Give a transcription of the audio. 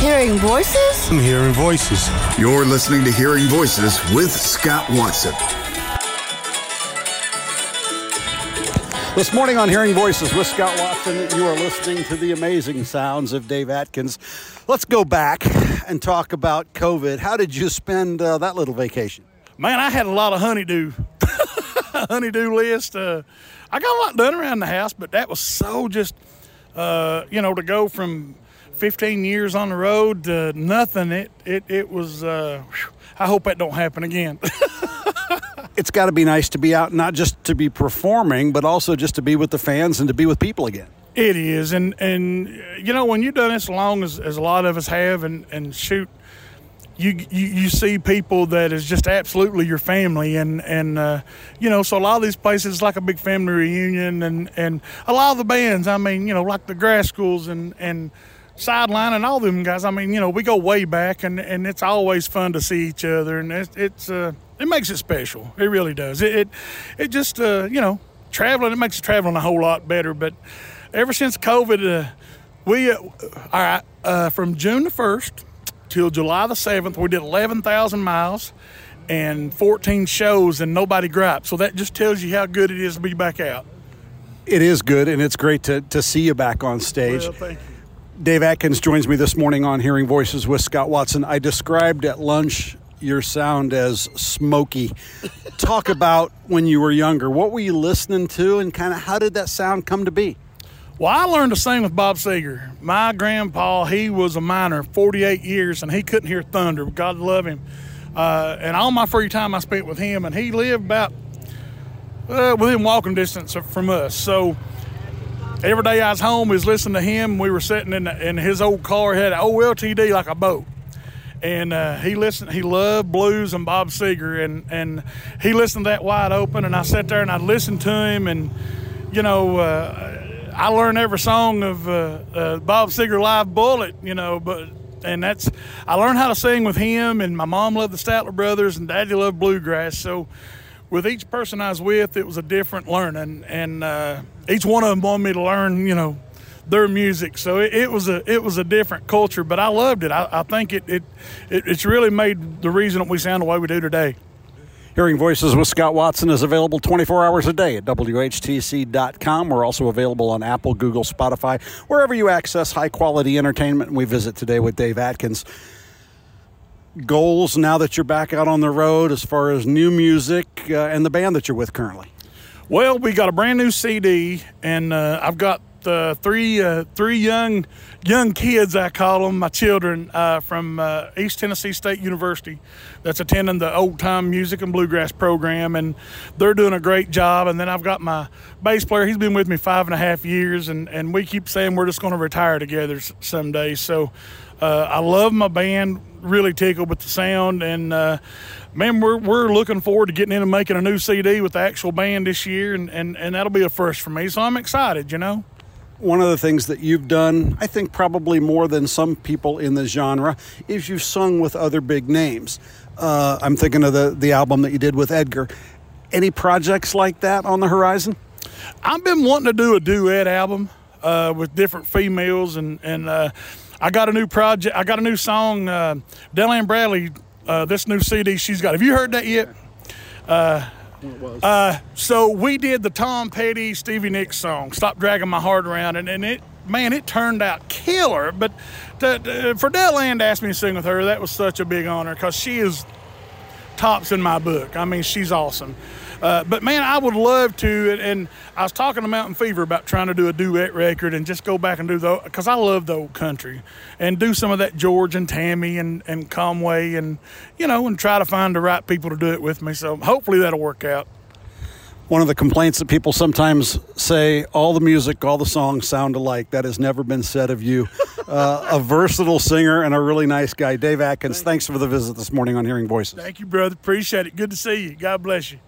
Hearing voices? I'm hearing voices. You're listening to Hearing Voices with Scott Watson. This morning on Hearing Voices with Scott Watson, you are listening to the amazing sounds of Dave Adkins. Let's go back and talk about COVID. How did you spend uh, that little vacation? Man, I had a lot of honeydew, honeydew list. Uh, I got a lot done around the house, but that was so just, uh, you know, to go from 15 years on the road to nothing. It it it was. Uh, I hope that don't happen again. it's got to be nice to be out, not just to be performing, but also just to be with the fans and to be with people again. It is, and and you know when you've done this as long as, as a lot of us have, and and shoot, you, you you see people that is just absolutely your family, and and uh, you know so a lot of these places like a big family reunion, and and a lot of the bands, I mean you know like the Grascals and and sideline and all them guys. I mean, you know, we go way back, and and it's always fun to see each other, and it, it's uh, it makes it special. It really does. It it, it just uh, you know traveling it makes traveling a whole lot better. But ever since COVID, uh, we uh, all right uh, from June the first till July the seventh, we did eleven thousand miles. And 14 shows and nobody griped. So that just tells you how good it is to be back out. It is good, and it's great to, to see you back on stage. Well, thank you. Dave Adkins joins me this morning on Hearing Voices with Scott Watson. I described at lunch your sound as smoky. Talk about when you were younger. What were you listening to, and kind of how did that sound come to be? Well, I learned to sing with Bob Seger. My grandpa, he was a miner, 48 years, and he couldn't hear thunder. God love him. Uh, and all my free time I spent with him, and he lived about uh, within walking distance from us. So every day I was home, was listening to him. We were sitting in, the, in his old car, he had an old LTD like a boat. And uh, he listened. He loved blues and Bob Seger, and and he listened that wide open. And I sat there and I listened to him, and you know, uh, I learned every song of uh, uh Bob Seger Live Bullet. You know, but and that's I learned how to sing with him. And my mom loved the Statler Brothers, and Daddy loved bluegrass. So with each person I was with, it was a different learning, and uh, each one of them wanted me to learn, you know, their music. So it, it, was a it was a different culture, but I loved it. I, I think it, it, it it's really made the reason that we sound the way we do today. Hearing Voices with Scott Watson is available 24 hours a day at WHTC.com. We're also available on Apple, Google, Spotify, wherever you access high quality entertainment. We visit today with Dave Adkins goals now that you're back out on the road as far as new music uh, and the band that you're with currently? Well, we got a brand new CD, and uh, I've got three uh, three young young kids I call them my children uh, from uh, East Tennessee State University that's attending the old time music and bluegrass program and they're doing a great job. And then I've got my bass player. He's been with me five and a half years and, and we keep saying we're just going to retire together someday. So uh, I love my band really tickled with the sound and uh, man we're, we're looking forward to getting in and making a new cd with the actual band this year and, and, and that'll be a first for me. So i'm excited you know one of the things that you've done i think probably more than some people in the genre is you've sung with other big names uh, i'm thinking of the, the album that you did with edgar any projects like that on the horizon i've been wanting to do a duet album uh, with different females and, and uh, I got a new project. I got a new song. Uh, Bradley, uh, this new CD she's got. Have you heard that yet? Uh, uh, so we did the Tom Petty, Stevie Nicks song, "Stop Dragging My Heart Around," and, and it, man, it turned out killer. But to, to, for Dale Ann to ask me to sing with her, that was such a big honor because she is tops in my book. I mean, she's awesome. Uh, but man, I would love to. And, and, I was talking to Mountain Fever about trying to do a duet record and just go back and do the because I love the old country and do some of that George and Tammy and and Conway and you know and try to find the right people to do it with me. So hopefully that'll work out. One of the complaints that people sometimes say all the music, all the songs sound alike. That has never been said of you. Uh, a versatile singer and a really nice guy. Dave Adkins, Thank thanks for the visit this morning on Hearing Voices. Thank you, brother. Appreciate it. Good to see you. God bless you.